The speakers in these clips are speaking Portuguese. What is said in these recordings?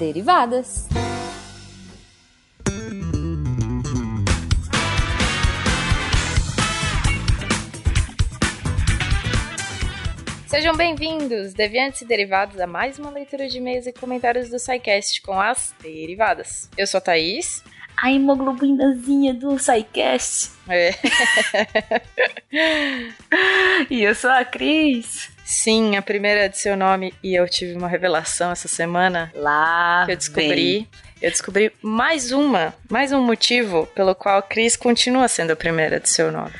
Derivadas. Sejam bem-vindos, deviantes e derivados, a mais uma leitura de e-mails e comentários do SciCast com as derivadas. Eu sou a Thaís. A hemoglobinazinha do SciCast. É. e eu sou a Cris. Sim, a primeira de seu nome e eu tive uma revelação essa semana. Lá que eu descobri. Vem. Eu descobri mais uma, mais um motivo pelo qual a Cris continua sendo a primeira de seu nome.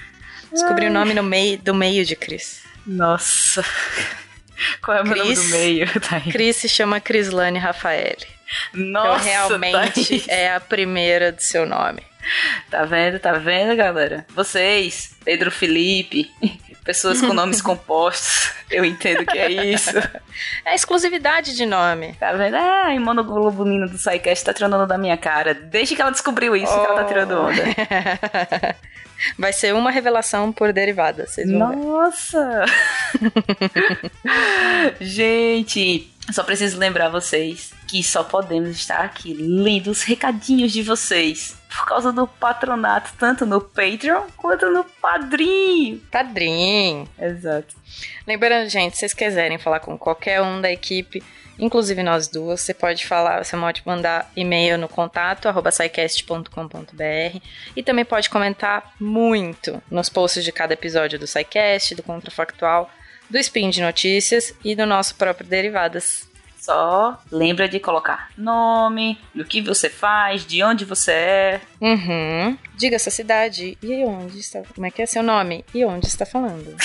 Descobri Ai. o nome no meio, do meio de Cris. Nossa. Qual é o Chris, nome do meio? Tá Cris se chama Crislane Rafaeli. Nossa, então, realmente tá é a primeira do seu nome. Tá vendo, tá vendo, galera? Vocês, Pedro Felipe, pessoas com nomes compostos, eu entendo que é isso. É exclusividade de nome. Tá vendo? É, a imunoglobulina do SciCast tá tirando onda da minha cara. Desde que ela descobriu isso, oh. que ela tá tirando onda. Vai ser uma revelação por derivada, vocês vão Nossa! Gente, só preciso lembrar vocês que só podemos estar aqui lendo os recadinhos de vocês por causa do patronato, tanto no Patreon quanto no Padrim. Padrim. Exato. Lembrando, gente, se vocês quiserem falar com qualquer um da equipe, inclusive nós duas, você pode falar, você pode mandar e-mail no contato arroba e também pode comentar muito nos posts de cada episódio do SciCast, do Contrafactual, do Spin de Notícias e do nosso próprio Derivadas. Só lembra de colocar nome, do que você faz, de onde você é. Uhum. Diga sua cidade e onde está. Como é que é seu nome? E onde está falando?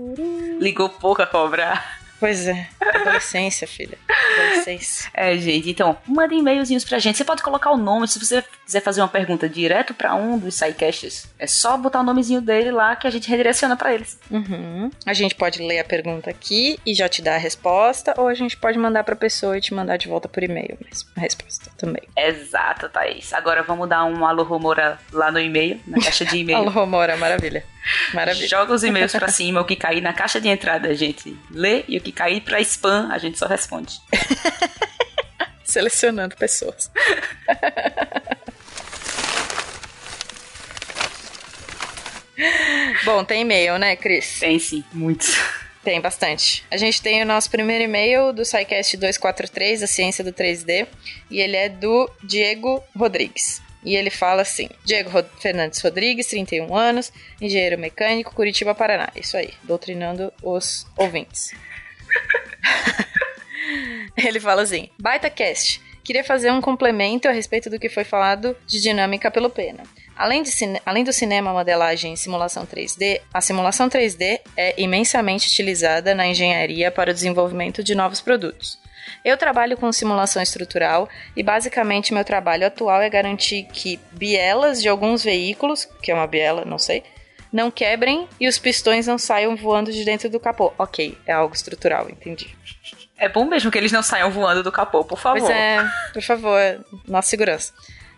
Ligou pouco a cobrar. Pois é, adolescência, filha. Adolescência. É, gente, então, manda e-mailzinhos pra gente. Você pode colocar o nome, se você quiser fazer uma pergunta direto para um dos sidecasts, é só botar o nomezinho dele lá que a gente redireciona para eles. Uhum. A gente pode ler a pergunta aqui e já te dar a resposta, ou a gente pode mandar pra pessoa e te mandar de volta por e-mail mesmo, a resposta também. Exato, Thaís. Agora vamos dar um alô rumora lá no e-mail, na caixa de e-mail. alô rumora, maravilha. Maravilha. Joga os e-mails pra cima, o que cair na caixa de entrada a gente lê e o que cair pra spam a gente só responde. Selecionando pessoas. Bom, tem e-mail, né, Cris? Tem sim, muitos. Tem bastante. A gente tem o nosso primeiro e-mail do SciCast 243, a ciência do 3D, e ele é do Diego Rodrigues. E ele fala assim: Diego Fernandes Rodrigues, 31 anos, engenheiro mecânico, Curitiba, Paraná. Isso aí, doutrinando os ouvintes. ele fala assim: Baita cast. Queria fazer um complemento a respeito do que foi falado de dinâmica pelo Pena. Além, de além do cinema, modelagem e simulação 3D, a simulação 3D é imensamente utilizada na engenharia para o desenvolvimento de novos produtos. Eu trabalho com simulação estrutural e basicamente meu trabalho atual é garantir que bielas de alguns veículos, que é uma biela, não sei, não quebrem e os pistões não saiam voando de dentro do capô. Ok, é algo estrutural, entendi. É bom mesmo que eles não saiam voando do capô, por favor. Pois é, por favor, nossa segurança.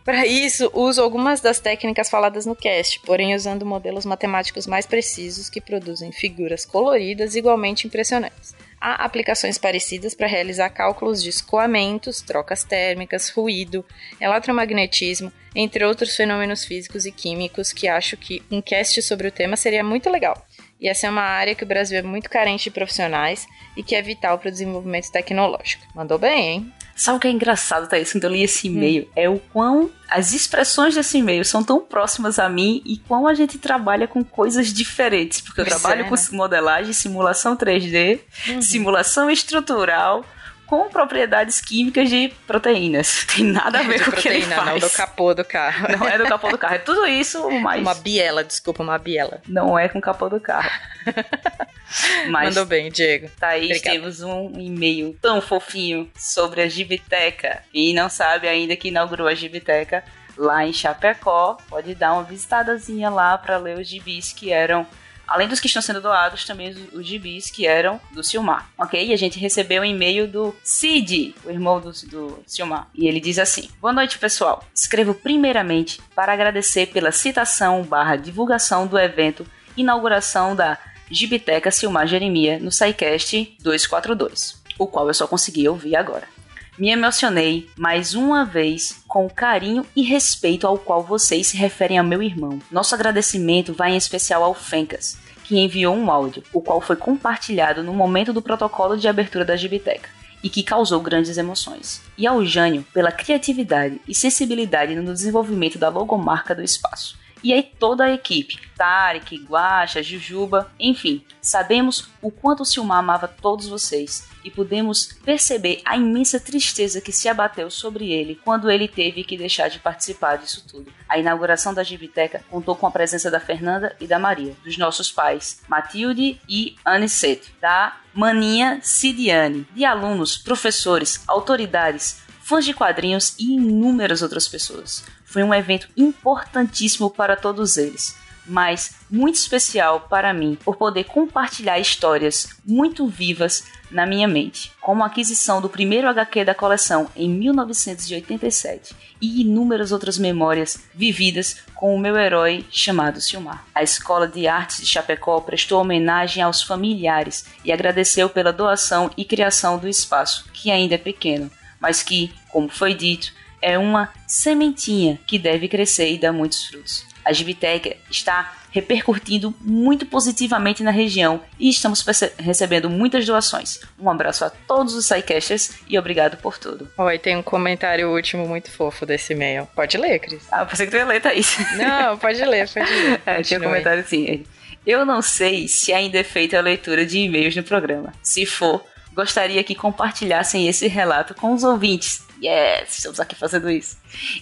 Para isso, uso algumas das técnicas faladas no cast, porém usando modelos matemáticos mais precisos que produzem figuras coloridas igualmente impressionantes. Aplicações parecidas para realizar cálculos de escoamentos, trocas térmicas, ruído, eletromagnetismo, entre outros fenômenos físicos e químicos que acho que um cast sobre o tema seria muito legal. E essa é uma área que o Brasil é muito carente de profissionais e que é vital para o desenvolvimento tecnológico. Mandou bem, hein? Sabe o que é engraçado, Thaís, quando eu li esse e-mail? Hum. É o quão as expressões desse e-mail são tão próximas a mim e quão a gente trabalha com coisas diferentes. Porque eu trabalho é, com né? modelagem, simulação 3D, uhum. simulação estrutural, com propriedades químicas de proteínas. Tem nada a ver com o que ele faz. Não do capô do carro. Não é do capô do carro. É tudo isso, mas... Uma biela, desculpa, uma biela. Não é com o capô do carro. mas, Mandou bem, Diego. Thaís, Obrigada. temos um e-mail tão fofinho sobre a Gibiteca. E não sabe ainda que inaugurou a Gibiteca lá em Chapecó. Pode dar uma visitadazinha lá para ler os gibis que eram Além dos que estão sendo doados, também os, os gibis que eram do Silmar, ok? E a gente recebeu um e-mail do Cid, o irmão do, do Silmar. E ele diz assim: Boa noite, pessoal. Escrevo primeiramente para agradecer pela citação barra divulgação do evento inauguração da Gibiteca Silmar Jeremia no SciCast 242, o qual eu só consegui ouvir agora. Me emocionei mais uma vez com o carinho e respeito ao qual vocês se referem ao meu irmão. Nosso agradecimento vai em especial ao Fencas, que enviou um áudio, o qual foi compartilhado no momento do protocolo de abertura da Gibiteca e que causou grandes emoções. E ao Jânio pela criatividade e sensibilidade no desenvolvimento da logomarca do espaço. E aí toda a equipe, Tarek, Guacha, Jujuba, enfim, sabemos o quanto o Silmar amava todos vocês e pudemos perceber a imensa tristeza que se abateu sobre ele quando ele teve que deixar de participar disso tudo. A inauguração da Gibiteca contou com a presença da Fernanda e da Maria, dos nossos pais, Matilde e Anicete, da Maninha Cidiane, de alunos, professores, autoridades, fãs de quadrinhos e inúmeras outras pessoas. Foi um evento importantíssimo para todos eles, mas muito especial para mim por poder compartilhar histórias muito vivas na minha mente, como a aquisição do primeiro HQ da coleção em 1987 e inúmeras outras memórias vividas com o meu herói chamado Silmar. A Escola de Artes de Chapecó prestou homenagem aos familiares e agradeceu pela doação e criação do espaço, que ainda é pequeno, mas que, como foi dito, é uma sementinha que deve crescer e dar muitos frutos. A Gibiteca está repercutindo muito positivamente na região e estamos recebendo muitas doações. Um abraço a todos os SciCasters e obrigado por tudo. Oi, tem um comentário último muito fofo desse e-mail. Pode ler, Cris? Ah, pensei que tu ia ler, Thaís. Não, pode ler, pode ler. É, tinha um comentário assim. Eu não sei se ainda é feita a leitura de e-mails no programa. Se for, gostaria que compartilhassem esse relato com os ouvintes Yes, estamos aqui fazendo isso.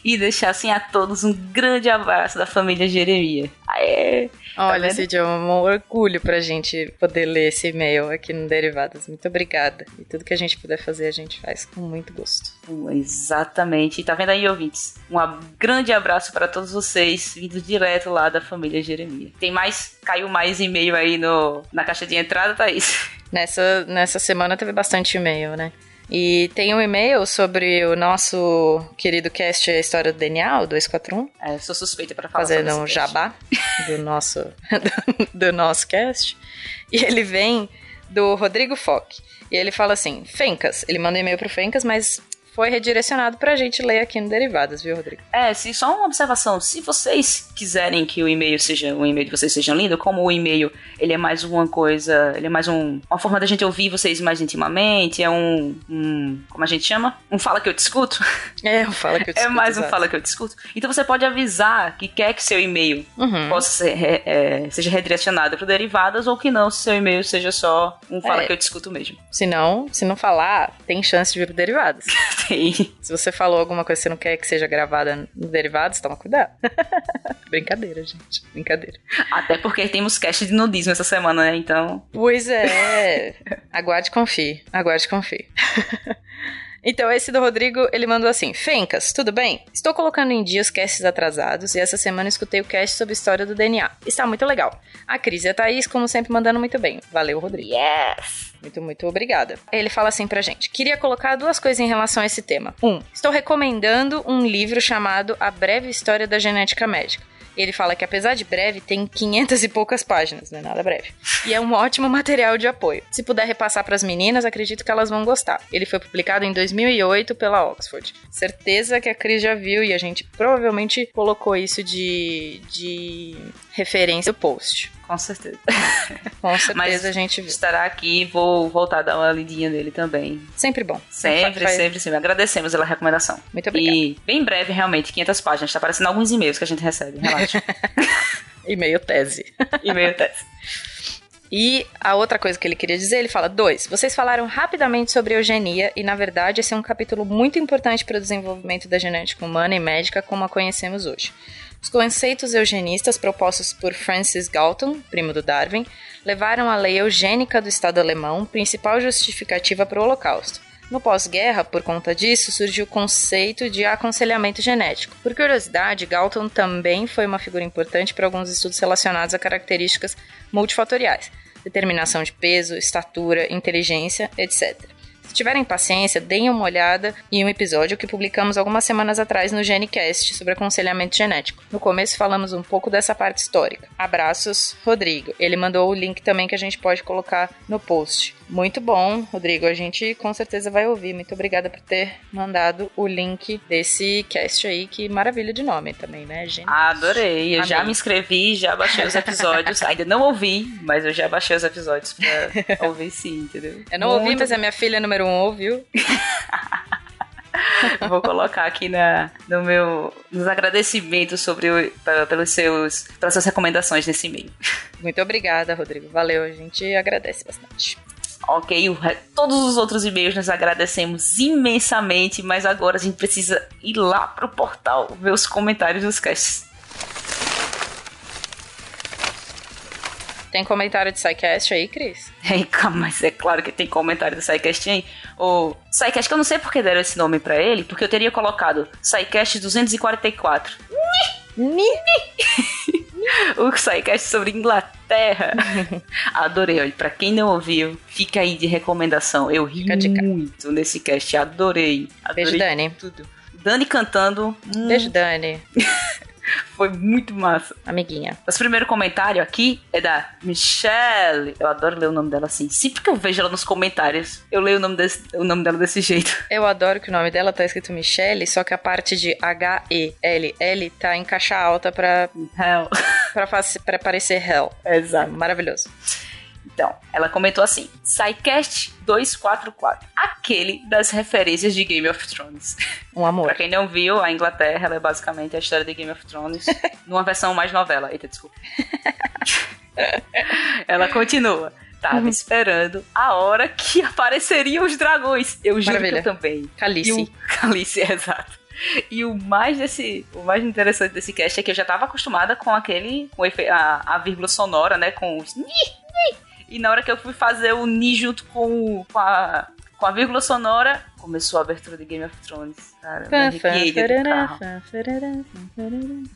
E deixassem a todos um grande abraço da família Jeremias. Aê! Tá Olha, tá Cid, é um orgulho pra gente poder ler esse e-mail aqui no Derivadas. Muito obrigada. E tudo que a gente puder fazer, a gente faz com muito gosto. Exatamente. E tá vendo aí, ouvintes? Um grande abraço para todos vocês, vindo direto lá da família Jeremias. Tem mais? Caiu mais e-mail aí no, na caixa de entrada, Thaís? Nessa, nessa semana teve bastante e-mail, né? E tem um e-mail sobre o nosso querido cast A História do DNA, o 241. É, sou suspeita para falar Fazendo um jabá do nosso, do, do nosso cast. E ele vem do Rodrigo Fock. E ele fala assim: Fencas. Ele manda e-mail pro Fencas, mas foi redirecionado pra gente ler aqui no Derivadas, viu, Rodrigo? É, se, só uma observação. Se vocês quiserem que o e-mail seja o e-mail de vocês seja lindo, como o e-mail ele é mais uma coisa, ele é mais um, uma forma da gente ouvir vocês mais intimamente, é um, um como a gente chama? Um fala que eu discuto. É, um fala que eu discuto. é mais um fala que eu discuto. Então você pode avisar que quer que seu e-mail uhum. possa ser, é, seja redirecionado para derivadas ou que não, se seu e-mail seja só um fala é. que eu discuto mesmo. Se não, se não falar, tem chance de vir pro derivadas. Se você falou alguma coisa que você não quer que seja gravada no Derivados, toma cuidado. Brincadeira, gente. Brincadeira. Até porque temos cast de nudismo essa semana, né? Então. Pois é. Aguarde e confie. Aguarde e confie. Então, esse do Rodrigo, ele mandou assim: Fencas, tudo bem? Estou colocando em dia os casts atrasados e essa semana escutei o cast sobre a história do DNA. Está muito legal. A Cris e a Thaís, como sempre, mandando muito bem. Valeu, Rodrigo. Yes! Muito, muito obrigada. Ele fala assim pra gente: queria colocar duas coisas em relação a esse tema. Um, estou recomendando um livro chamado A Breve História da Genética Médica ele fala que apesar de breve, tem 500 e poucas páginas, não é nada breve. E é um ótimo material de apoio. Se puder repassar para as meninas, acredito que elas vão gostar. Ele foi publicado em 2008 pela Oxford. Certeza que a Cris já viu e a gente provavelmente colocou isso de, de referência no post. Com certeza. Com certeza Mas a gente viu. estará aqui e vou voltar a dar uma lidinha nele também. Sempre bom. Sempre, faz... sempre, sempre. Agradecemos pela recomendação. Muito obrigada. E bem breve, realmente, 500 páginas. Tá aparecendo alguns e-mails que a gente recebe, relaxa. e-mail tese. e-mail tese. E a outra coisa que ele queria dizer, ele fala: dois, vocês falaram rapidamente sobre eugenia e, na verdade, esse é um capítulo muito importante para o desenvolvimento da genética humana e médica como a conhecemos hoje. Os conceitos eugenistas propostos por Francis Galton, primo do Darwin, levaram a lei eugênica do Estado alemão, principal justificativa para o Holocausto. No pós-guerra, por conta disso, surgiu o conceito de aconselhamento genético. Por curiosidade, Galton também foi uma figura importante para alguns estudos relacionados a características multifatoriais, determinação de peso, estatura, inteligência, etc. Se tiverem paciência, deem uma olhada em um episódio que publicamos algumas semanas atrás no GeneCast sobre aconselhamento genético. No começo falamos um pouco dessa parte histórica. Abraços, Rodrigo. Ele mandou o link também que a gente pode colocar no post. Muito bom, Rodrigo. A gente com certeza vai ouvir. Muito obrigada por ter mandado o link desse cast aí. Que maravilha de nome também, né, gente? Adorei. Eu Amei. já me inscrevi, já baixei os episódios. Ainda não ouvi, mas eu já baixei os episódios pra ouvir sim, entendeu? Eu não Muito... ouvi, mas a minha filha número um ouviu. Vou colocar aqui na, no meu, nos agradecimentos sobre o, pelos seus, pelas suas recomendações nesse e-mail. Muito obrigada, Rodrigo. Valeu, a gente agradece bastante. Ok, todos os outros e-mails nós agradecemos imensamente, mas agora a gente precisa ir lá pro portal ver os comentários dos casts. Tem comentário de SciCast aí, Cris? Tem, mas é claro que tem comentário do SciCast aí. O SciCast, que eu não sei porque deram esse nome para ele, porque eu teria colocado SciCast 244. o SciCast sobre Inglaterra. Adorei, olha, pra quem não ouviu, fica aí de recomendação. Eu ri muito nesse cast, adorei. adorei Beijo, Dani. Tudo. Dani cantando. Beijo, Dani. Foi muito massa. Amiguinha. Esse primeiro comentário aqui é da Michelle. Eu adoro ler o nome dela assim. Sempre que eu vejo ela nos comentários, eu leio o nome, desse, o nome dela desse jeito. Eu adoro que o nome dela tá escrito Michelle, só que a parte de H-E-L-L tá em caixa alta pra. Hell. pra, pra parecer Hell. Exato. Maravilhoso. Então, ela comentou assim: SciCast 244, aquele das referências de Game of Thrones. Um amor. pra quem não viu, a Inglaterra ela é basicamente a história de Game of Thrones numa versão mais novela. Eita, desculpa. ela continua. Tava uhum. esperando a hora que apareceriam os dragões. Eu juro Maravilha. que eu também. Calice. O... Calice, exato. E o mais desse, o mais interessante desse cast é que eu já tava acostumada com aquele, com a, a vírgula sonora, né, com os e na hora que eu fui fazer o Ni junto com, com, a, com a vírgula sonora, começou a abertura de Game of Thrones. Cara,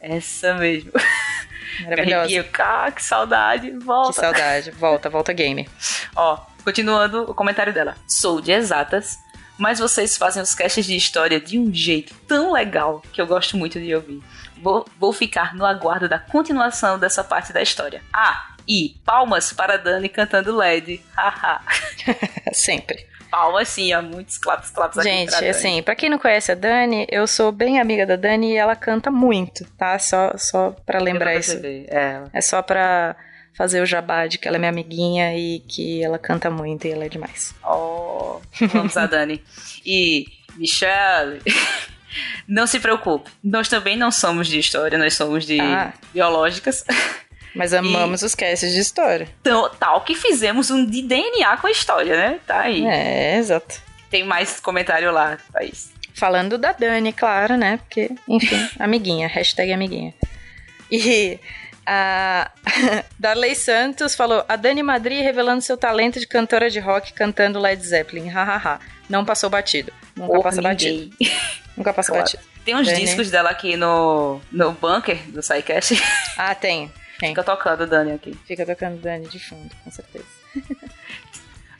Essa mesmo. Maravilhosa. Ah, que saudade, volta. Que saudade, volta, volta game. Ó, continuando o comentário dela. Sou de exatas, mas vocês fazem os casts de história de um jeito tão legal que eu gosto muito de ouvir. Vou, vou ficar no aguardo da continuação dessa parte da história. Ah, e palmas para Dani cantando LED. Haha. Sempre. Palmas sim, há muitos claps, claps Gente, pra assim, pra quem não conhece a Dani, eu sou bem amiga da Dani e ela canta muito, tá? Só, só pra lembrar isso. É. é só pra fazer o jabá de que ela é minha amiguinha e que ela canta muito e ela é demais. Oh, vamos a Dani. E Michelle. Não se preocupe, nós também não somos de história, nós somos de ah. biológicas. Mas amamos e... os casts de história. Então, tal que fizemos um de DNA com a história, né? Tá aí. É, exato. Tem mais comentário lá, Thaís. Falando da Dani, claro, né? Porque, enfim, amiguinha, hashtag amiguinha. E a Darley Santos falou: a Dani Madri revelando seu talento de cantora de rock cantando Led Zeppelin. Hahaha. Não passou batido. Nunca Por passa ninguém. batido. Nunca passa claro. batido. Tem uns Dani. discos dela aqui no, no bunker do SciCast. Ah, tem. Tem. Fica tocando Dani aqui. Fica tocando Dani de fundo, com certeza.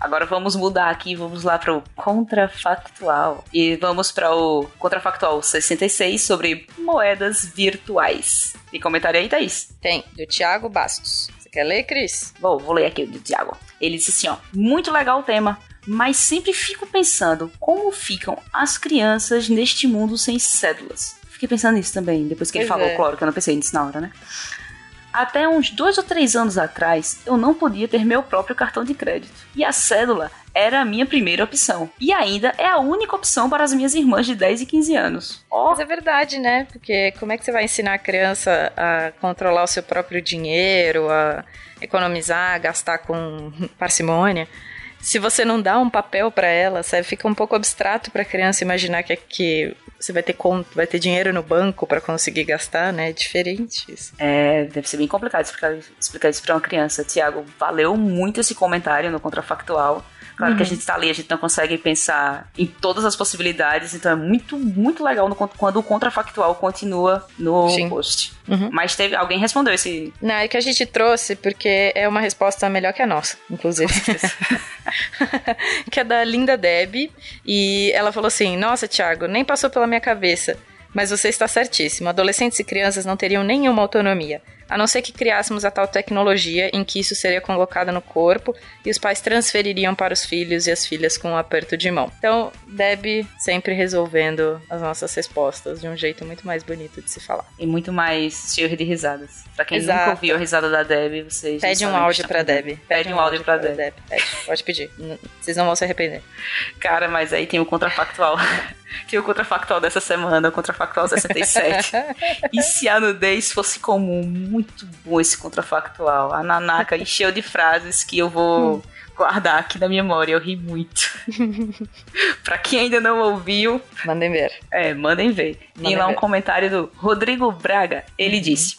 Agora vamos mudar aqui, vamos lá para o contrafactual. E vamos para o contrafactual 66 sobre moedas virtuais. Tem comentário aí, Thaís? Tem, do Thiago Bastos. Você quer ler, Cris? Vou, vou ler aqui do Thiago. Ele disse assim, ó, muito legal o tema, mas sempre fico pensando como ficam as crianças neste mundo sem cédulas. Fiquei pensando nisso também, depois que pois ele falou, é. claro, que eu não pensei nisso na hora, né? Até uns dois ou três anos atrás, eu não podia ter meu próprio cartão de crédito. E a cédula era a minha primeira opção. E ainda é a única opção para as minhas irmãs de 10 e 15 anos. Oh. Mas é verdade, né? Porque como é que você vai ensinar a criança a controlar o seu próprio dinheiro, a economizar, a gastar com parcimônia? Se você não dá um papel para ela, sabe, fica um pouco abstrato para a criança imaginar que, que você vai ter conta, vai ter dinheiro no banco para conseguir gastar, né? É diferente isso. É, deve ser bem complicado explicar, explicar isso para uma criança. Tiago, valeu muito esse comentário no Contrafactual. Claro uhum. que a uhum. gente está ali, a gente não consegue pensar em todas as possibilidades, então é muito, muito legal no, quando o contrafactual continua no Sim. post. Uhum. Mas teve alguém respondeu esse. Não, é que a gente trouxe porque é uma resposta melhor que a nossa, inclusive. que é da Linda Deb. E ela falou assim: Nossa, Thiago, nem passou pela minha cabeça. Mas você está certíssimo. Adolescentes e crianças não teriam nenhuma autonomia. A não ser que criássemos a tal tecnologia em que isso seria colocado no corpo e os pais transfeririam para os filhos e as filhas com um aperto de mão. Então, Deb sempre resolvendo as nossas respostas de um jeito muito mais bonito de se falar. E muito mais cheio de risadas. Pra quem Exato. nunca ouviu a risada da Deb, vocês. Pede já um áudio pra. Deb. Pede um áudio pra Deb. Pede, pode pedir. Vocês não vão se arrepender. Cara, mas aí tem o contrafactual. tem o contrafactual dessa semana, o contrafactual 67. e se a nudez fosse comum? Muito bom esse contrafactual. A Nanaka encheu de frases que eu vou guardar aqui na memória. Eu ri muito. pra quem ainda não ouviu, Mandem ver. é, mandem ver. Tem Mandem lá um ver. comentário do Rodrigo Braga. Ele disse: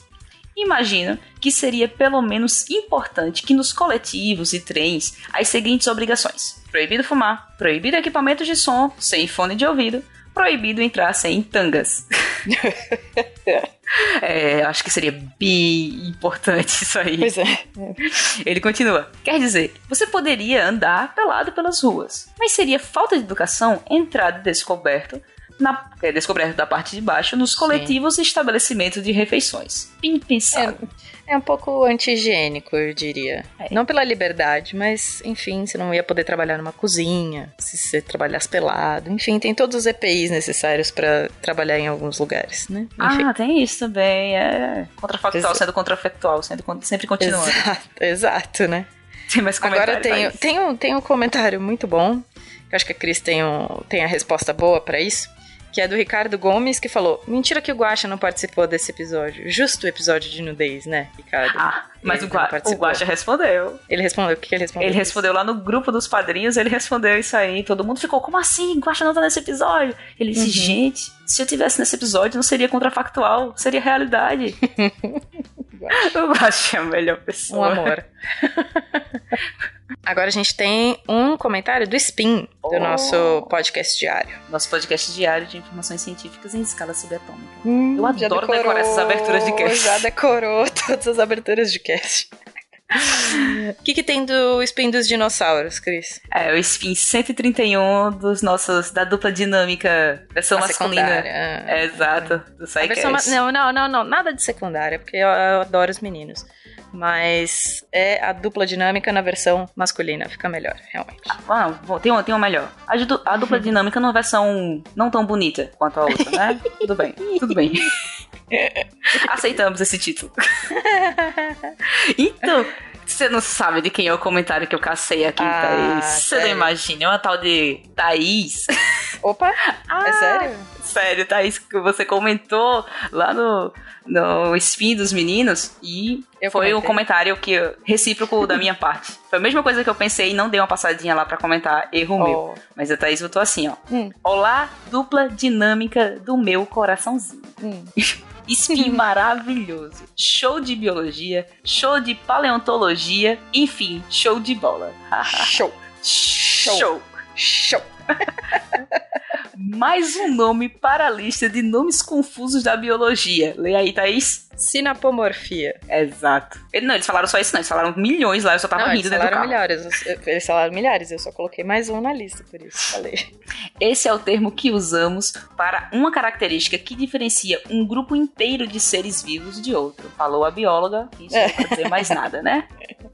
Imagino que seria pelo menos importante que nos coletivos e trens as seguintes obrigações: proibido fumar, proibido equipamentos de som sem fone de ouvido, proibido entrar sem tangas. É, acho que seria bem importante isso aí. Pois é. Ele continua. Quer dizer, você poderia andar pelado pelas ruas, mas seria falta de educação entrar descoberto na é, descoberto da parte de baixo nos coletivos e estabelecimentos de refeições. Bem pensado. É um pouco anti-higiênico, eu diria. É. Não pela liberdade, mas, enfim, você não ia poder trabalhar numa cozinha, se você trabalhasse pelado. Enfim, tem todos os EPIs necessários pra trabalhar em alguns lugares, né? Enfim. Ah, tem isso também. É contrafactual sendo contrafactual, sendo sempre continuando. Exato, exato, né? Tem mais Agora tem, tem, um, tem um comentário muito bom, eu acho que a Cris tem, um, tem a resposta boa pra isso, que é do Ricardo Gomes, que falou: Mentira que o Guaxa não participou desse episódio. Justo o episódio de nudez, né, Ricardo? Ah, mas o, Gua o. Guaxa respondeu. Ele respondeu, o que, que ele respondeu? Ele respondeu lá no grupo dos padrinhos, ele respondeu isso aí. Todo mundo ficou, como assim? Guaxa não tá nesse episódio? Ele disse, Uhum. gente, se eu tivesse nesse episódio, não seria contrafactual, seria realidade. o Guaxa é a melhor Um pessoa. amor. Agora a gente tem um comentário do Spin, do Oh. nosso podcast diário. Nosso podcast diário de informações científicas em escala subatômica. Hum, Eu adoro decorar essas aberturas de cast. Já decorou todas as aberturas de cast. O que, que tem do Spin dos dinossauros, Cris? É, o Spin 131 dos nossos, da dupla dinâmica, versão A masculina. secundária. É, exato, do A versão ma- SciCast. não, não, não, não, nada de secundária, porque eu, eu adoro os meninos. Mas é a dupla dinâmica na versão masculina, fica melhor, realmente. Ah, bom, tem uma, tem uma melhor. A, du- a dupla dinâmica numa versão não tão bonita quanto a outra, né? tudo bem, tudo bem. Aceitamos esse título. então, você não sabe de quem é o comentário que eu cacei aqui, Ah, Thaís. Você não imagina, é uma tal de Thaís. Opa, Ah, é sério? Sério, Thaís, que você comentou lá no, no Spin dos meninos e Eu foi um comentei. comentário que eu- recíproco da minha parte. Foi a mesma coisa que eu pensei e não dei uma passadinha lá pra comentar, erro meu. Oh, Mas a Thaís botou assim, ó. Hum. Olá, dupla dinâmica do meu coraçãozinho. hum. Spin maravilhoso. Show de biologia, show de paleontologia, enfim, show de bola. Show, show. show. Mais um nome para a lista de nomes confusos da biologia. Lê aí, Thaís. Sinapomorfia. Exato. Ele- Não, eles falaram só isso, não. Eles falaram milhões lá, eu só tava Não, eles rindo do falaram milhares. eu- Eles falaram milhares, eu só coloquei mais um na lista, por isso falei. Esse é o termo que usamos para uma característica que diferencia um grupo inteiro de seres vivos de outro. Falou a bióloga, isso não quer dizer mais nada, né?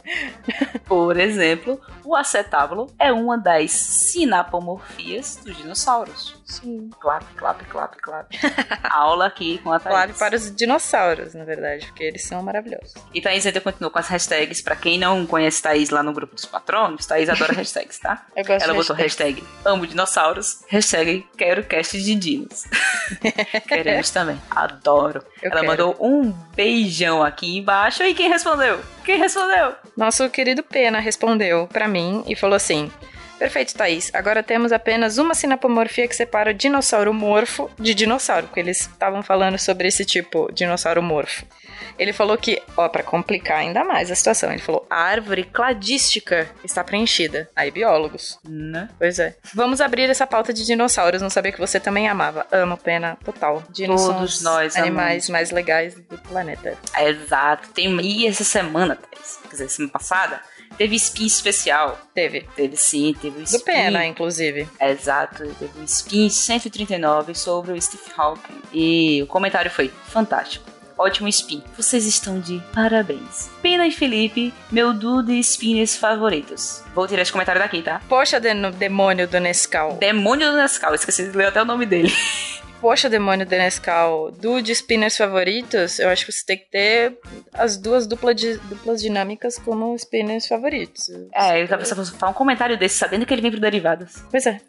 Por exemplo, o acetábulo é uma das sinapomorfias dos dinossauros. Sim. Clap, clap, clap, clap. Aula aqui com a Thaís. Claro, para os dinossauros, na verdade, porque eles são maravilhosos. E Thaís ainda continua com as hashtags. Pra quem não conhece Thaís lá no grupo dos patronos, Thaís adora hashtags, tá? Eu gosto Ela botou hashtag amo dinossauros, hashtag quero cast de dinos. Queremos também. Adoro. Eu Ela quero. mandou um beijão aqui embaixo. E quem respondeu? Quem respondeu? Nosso querido Pena respondeu pra mim e falou assim: Perfeito, Thaís. Agora temos apenas uma sinapomorfia que separa o dinossauro morfo de dinossauro, porque eles estavam falando sobre esse tipo, dinossauro morfo. Ele falou que, ó, pra complicar ainda mais a situação, ele falou: a árvore cladística está preenchida. Aí, biólogos. Né? Pois é. Vamos abrir essa pauta de dinossauros. Não sabia que você também amava. Amo, Pena, total. Dinos são Todos os nós animais amamos. mais legais do planeta. Exato. Tem... E essa semana, Thaís, quer dizer, semana passada, teve spin especial. Teve. Teve sim, teve o Do spin. Pena, inclusive. Exato, teve um spin 139 sobre o Steve Hawking. E o comentário foi fantástico. Ótimo spin. Vocês estão de parabéns. Pena e Felipe, meu duo de spinners favoritos. Vou tirar esse comentário daqui, tá? Poxa, demônio do Nescau. Demônio do Nescau, esqueci de ler até o nome dele. Poxa, demônio do Nescau, duo de spinners favoritos, eu acho que você tem que ter as duas dupla de, duplas dinâmicas como spinners favoritos. É, eu tava pensando, falar um comentário desse, sabendo que ele vem pro Derivados. Pois é.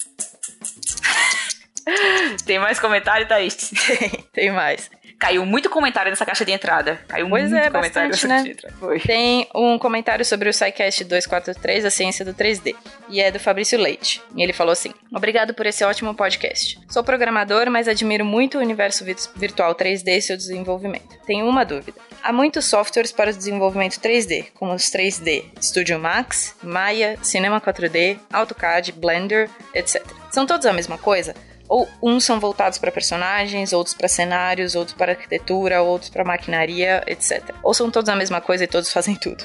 Tem mais comentário, Thaís? Tem, tem mais. Caiu muito comentário nessa caixa de entrada. Caiu pois muito é, comentário bastante, nessa né? caixa de entrada. Foi. Tem um comentário sobre o SciCast 243, A Ciência do 3D, e é do Fabrício Leite. E ele falou assim: Obrigado por esse ótimo podcast. Sou programador, mas admiro muito o universo vi- virtual 3D e seu desenvolvimento. Tenho uma dúvida. Há muitos softwares para o desenvolvimento 3D, como os 3D Studio Max, Maya, Cinema 4D, AutoCAD, Blender, etc. São todos a mesma coisa? Ou uns são voltados para personagens, outros para cenários, outros para arquitetura, outros para maquinaria, etc. Ou são todos a mesma coisa e todos fazem tudo.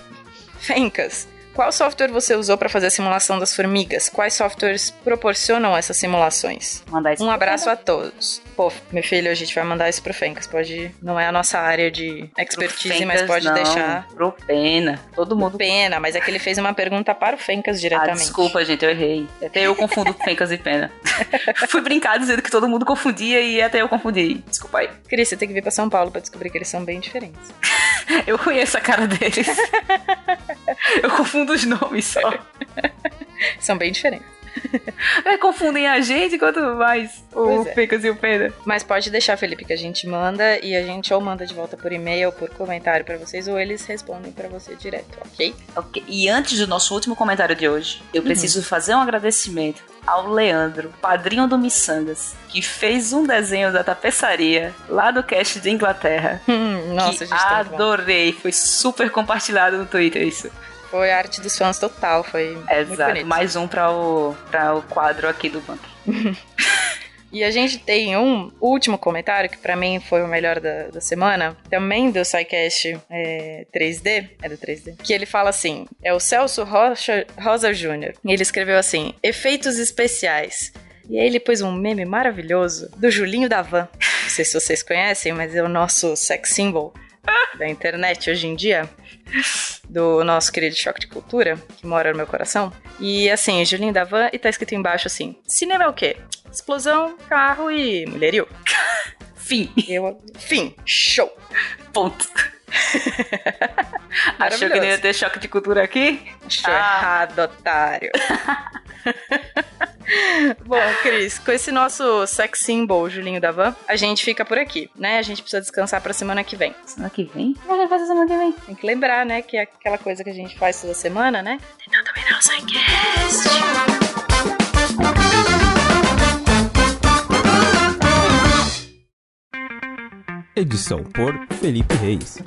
Fencas, qual software você usou para fazer a simulação das formigas? Quais softwares proporcionam essas simulações? Mandar isso Um abraço a todos. Pô, meu filho, a gente vai mandar isso pro Fencas. Pode. Não é a nossa área de expertise, mas Fencas, pode não, deixar. Pro Pena. Todo mundo. Pena, mas é que ele fez uma pergunta para o Fencas Ah, diretamente. desculpa, gente, eu errei. Até eu confundo Fencas e Pena. Fui brincar dizendo que todo mundo confundia e até eu confundi. Desculpa aí. Cris, você tem que vir pra São Paulo pra descobrir que eles são bem diferentes. Eu conheço a cara deles. eu confundo os nomes só. São bem diferentes. É, confundem a gente quanto mais o é. Fencas e o Pena. Mas pode deixar, Felipe, que a gente manda e a gente ou manda de volta por e-mail, por comentário pra vocês, ou eles respondem pra você direto, ok? Ok, E antes do nosso último comentário de hoje, eu preciso fazer um agradecimento ao Leandro, padrinho do Missangas, que fez um desenho da tapeçaria lá do cast de Inglaterra. Hum, nossa, que gente, tá adorei, foi super compartilhado no Twitter isso. Foi a arte dos fãs total, foi muito Exato, mais um para o, pra o quadro aqui do banco. E a gente tem um último comentário, que pra mim foi o melhor da, da semana, também do SciCast é, 3D, é do 3D, que ele fala assim, é o Celso Rocha, Rosa Júnior, e ele escreveu assim, efeitos especiais. E aí ele pôs um meme maravilhoso do Julinho da Van. Não sei se vocês conhecem, mas é o nosso sex symbol da internet hoje em dia. Do nosso querido Choque de Cultura, que mora no meu coração. E assim, Julinho da Van, e tá escrito embaixo assim: cinema é o quê? Explosão, carro e mulherio. Fim, Eu, fim, show. ponto. Achou que não ia ter choque de cultura aqui? Achou Ah. errado, otário. Bom, Cris, com esse nosso sex symbol, Julinho da Van, a gente fica por aqui, né? A gente precisa descansar pra semana que vem. Semana que vem? O que a gente faz semana que vem? Tem que lembrar, né, que é aquela coisa que a gente faz toda semana, né? Tentar dominar o Psycast. Edição por Felipe Reis.